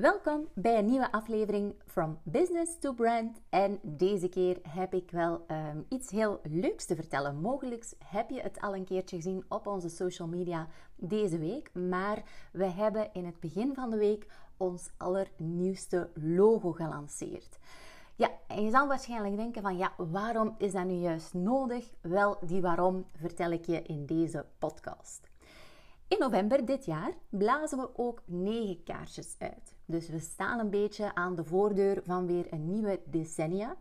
Welkom bij een nieuwe aflevering From Business to Brand. En deze keer heb ik wel ehm, iets heel leuks te vertellen. Mogelijk heb je het al een keertje gezien op onze social media deze week. Maar we hebben in het begin van de week ons allernieuwste logo gelanceerd. Ja, en je zal waarschijnlijk denken van ja, waarom is dat nu juist nodig? Wel, die waarom vertel ik je in deze podcast. In november dit jaar blazen we ook negen kaarsjes uit. Dus we staan een beetje aan de voordeur van weer een nieuwe decennia.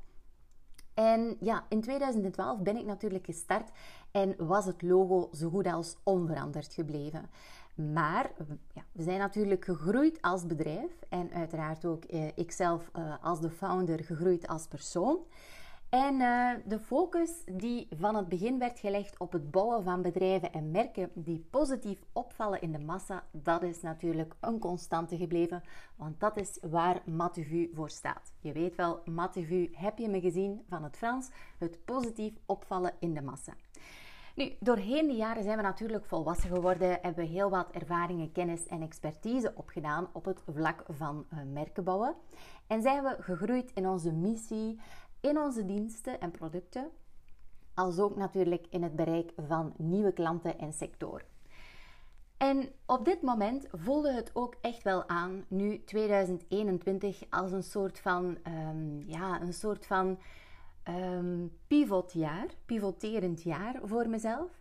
En ja, in 2012 ben ik natuurlijk gestart en was het logo zo goed als onveranderd gebleven. Maar ja, we zijn natuurlijk gegroeid als bedrijf en uiteraard ook eh, ikzelf eh, als de founder gegroeid als persoon. En uh, de focus die van het begin werd gelegd op het bouwen van bedrijven en merken die positief opvallen in de massa, dat is natuurlijk een constante gebleven, want dat is waar Matuvu voor staat. Je weet wel, Matuvu heb je me gezien van het Frans, het positief opvallen in de massa. Nu, doorheen de jaren zijn we natuurlijk volwassen geworden, hebben we heel wat ervaringen, kennis en expertise opgedaan op het vlak van uh, merken bouwen. En zijn we gegroeid in onze missie, in onze diensten en producten, als ook natuurlijk in het bereik van nieuwe klanten en sectoren. En op dit moment voelde het ook echt wel aan, nu 2021, als een soort van, um, ja, een soort van um, pivotjaar, pivoterend jaar voor mezelf.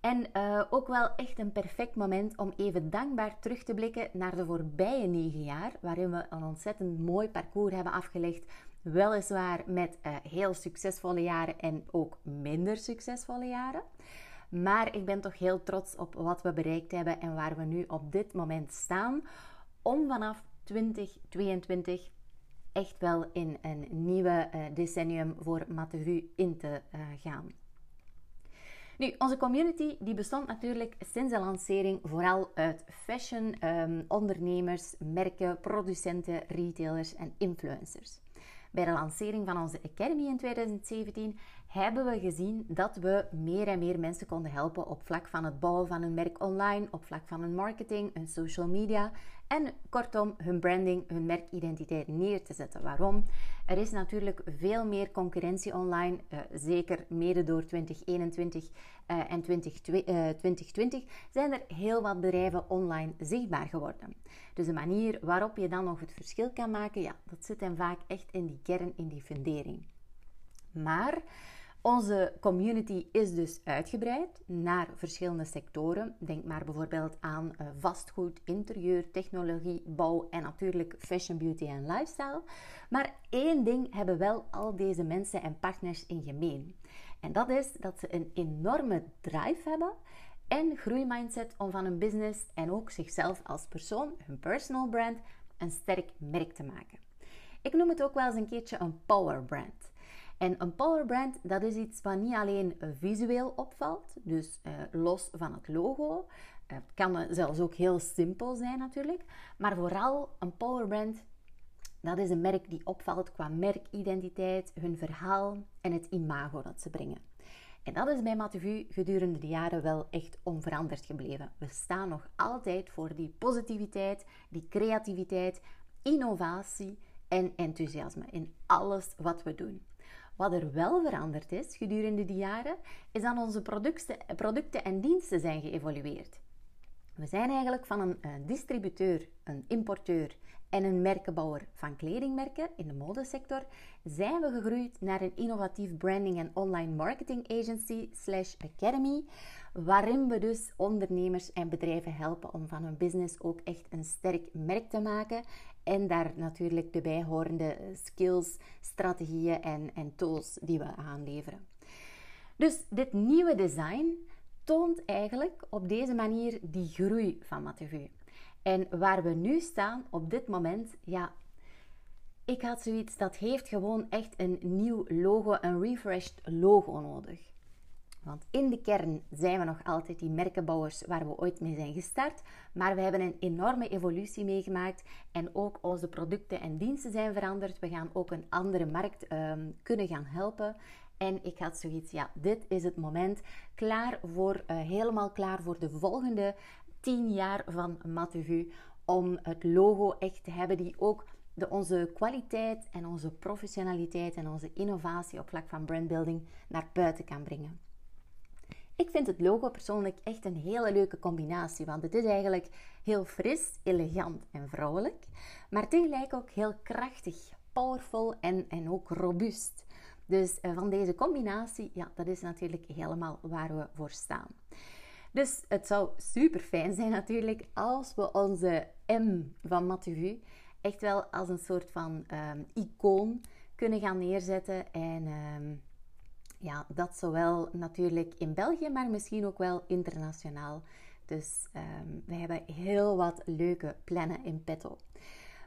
En uh, ook wel echt een perfect moment om even dankbaar terug te blikken naar de voorbije negen jaar, waarin we een ontzettend mooi parcours hebben afgelegd Weliswaar met uh, heel succesvolle jaren en ook minder succesvolle jaren. Maar ik ben toch heel trots op wat we bereikt hebben en waar we nu op dit moment staan. Om vanaf 2022 echt wel in een nieuwe uh, decennium voor Matevu in te uh, gaan. Nu, onze community die bestond natuurlijk sinds de lancering vooral uit fashion, um, ondernemers, merken, producenten, retailers en influencers. Bij de lancering van onze Academy in 2017 hebben we gezien dat we meer en meer mensen konden helpen op vlak van het bouwen van een merk online, op vlak van hun marketing, hun social media en kortom hun branding, hun merkidentiteit neer te zetten. Waarom? Er is natuurlijk veel meer concurrentie online, uh, zeker mede door 2021 uh, en 2020 uh, zijn er heel wat bedrijven online zichtbaar geworden. Dus de manier waarop je dan nog het verschil kan maken, ja, dat zit hem vaak echt in die kern, in die fundering. Maar onze community is dus uitgebreid naar verschillende sectoren. Denk maar bijvoorbeeld aan eh, vastgoed, interieur, technologie, bouw en natuurlijk fashion, beauty en lifestyle. Maar één ding hebben wel al deze mensen en partners in gemeen. En dat is dat ze een enorme drive hebben en groeimindset om van hun business en ook zichzelf als persoon, hun personal brand, een sterk merk te maken. Ik noem het ook wel eens een keertje een power brand. En een power brand, dat is iets wat niet alleen visueel opvalt, dus uh, los van het logo. Uh, het kan zelfs ook heel simpel zijn natuurlijk. Maar vooral een power brand, dat is een merk die opvalt qua merkidentiteit, hun verhaal en het imago dat ze brengen. En dat is bij Matuvu gedurende de jaren wel echt onveranderd gebleven. We staan nog altijd voor die positiviteit, die creativiteit, innovatie en enthousiasme in alles wat we doen. Wat er wel veranderd is gedurende die jaren, is dat onze producten, producten en diensten zijn geëvolueerd. We zijn eigenlijk van een, een distributeur, een importeur en een merkenbouwer van kledingmerken in de modesector, zijn we gegroeid naar een innovatief branding en online marketing agency slash academy, waarin we dus ondernemers en bedrijven helpen om van hun business ook echt een sterk merk te maken en daar natuurlijk de bijhorende skills, strategieën en, en tools die we aanleveren. Dus dit nieuwe design toont eigenlijk op deze manier die groei van Matevu. En waar we nu staan op dit moment, ja, ik had zoiets dat heeft gewoon echt een nieuw logo, een refreshed logo nodig. Want in de kern zijn we nog altijd die merkenbouwers waar we ooit mee zijn gestart. Maar we hebben een enorme evolutie meegemaakt. En ook onze producten en diensten zijn veranderd. We gaan ook een andere markt um, kunnen gaan helpen. En ik had zoiets, ja, dit is het moment. Klaar voor, uh, helemaal klaar voor de volgende 10 jaar van Matuvu om het logo echt te hebben die ook de, onze kwaliteit en onze professionaliteit en onze innovatie op vlak van brandbuilding naar buiten kan brengen. Ik vind het logo persoonlijk echt een hele leuke combinatie, want het is eigenlijk heel fris, elegant en vrouwelijk, maar tegelijk ook heel krachtig, powerful en, en ook robuust. Dus eh, van deze combinatie, ja, dat is natuurlijk helemaal waar we voor staan. Dus het zou super fijn zijn natuurlijk als we onze M van Matuvu echt wel als een soort van um, icoon kunnen gaan neerzetten. En um, ja, dat zowel natuurlijk in België, maar misschien ook wel internationaal. Dus um, we hebben heel wat leuke plannen in petto.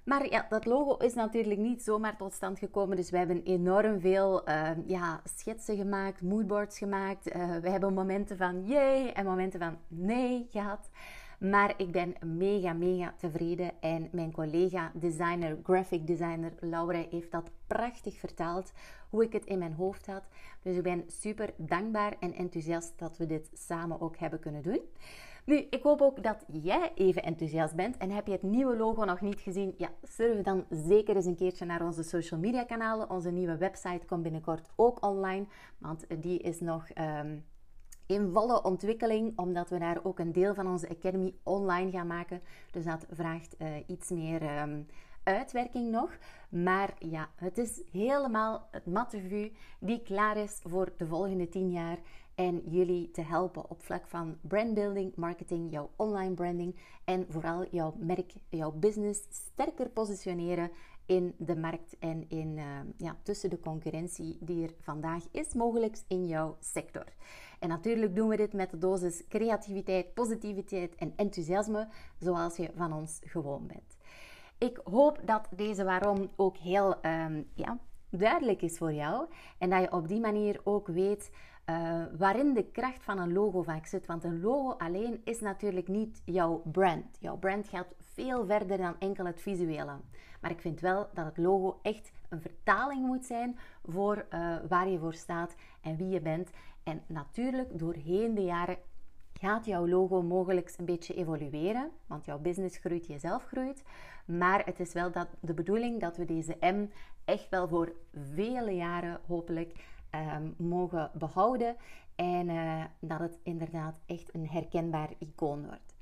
Maar ja, dat logo is natuurlijk niet zomaar tot stand gekomen. Dus we hebben enorm veel uh, ja, schetsen gemaakt, moodboards gemaakt. Uh, we hebben momenten van jee en momenten van nee gehad. Maar ik ben mega, mega tevreden. En mijn collega designer, graphic designer Laura heeft dat prachtig vertaald. Hoe ik het in mijn hoofd had. Dus ik ben super dankbaar en enthousiast dat we dit samen ook hebben kunnen doen. Nu, ik hoop ook dat jij even enthousiast bent. En heb je het nieuwe logo nog niet gezien? Ja, surf dan zeker eens een keertje naar onze social media kanalen. Onze nieuwe website komt binnenkort ook online. Want die is nog... Um, in volle ontwikkeling, omdat we daar ook een deel van onze Academy online gaan maken. Dus dat vraagt uh, iets meer um, uitwerking nog. Maar ja, het is helemaal het mattenvu die klaar is voor de volgende 10 jaar. En jullie te helpen op vlak van brandbuilding, marketing, jouw online branding en vooral jouw merk, jouw business sterker positioneren in de markt en in, uh, ja, tussen de concurrentie die er vandaag is mogelijk in jouw sector. En natuurlijk doen we dit met de dosis creativiteit, positiviteit en enthousiasme, zoals je van ons gewoon bent. Ik hoop dat deze waarom ook heel um, ja, duidelijk is voor jou en dat je op die manier ook weet uh, waarin de kracht van een logo vaak zit. Want een logo alleen is natuurlijk niet jouw brand. Jouw brand gaat veel verder dan enkel het visuele. Maar ik vind wel dat het logo echt een vertaling moet zijn voor uh, waar je voor staat en wie je bent. En natuurlijk, doorheen de jaren gaat jouw logo mogelijk een beetje evolueren, want jouw business groeit, jezelf groeit. Maar het is wel dat, de bedoeling dat we deze M echt wel voor vele jaren hopelijk um, mogen behouden en uh, dat het inderdaad echt een herkenbaar icoon wordt.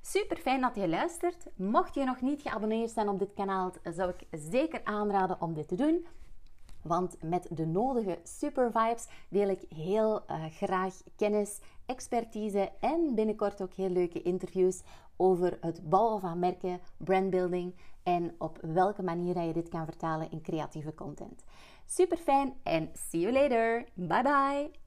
Super fijn dat je luistert. Mocht je nog niet geabonneerd zijn op dit kanaal, zou ik zeker aanraden om dit te doen. Want met de nodige super vibes deel ik heel uh, graag kennis, expertise en binnenkort ook heel leuke interviews over het bouwen van merken, brandbuilding en op welke manier je dit kan vertalen in creatieve content. Super fijn en see you later. Bye bye.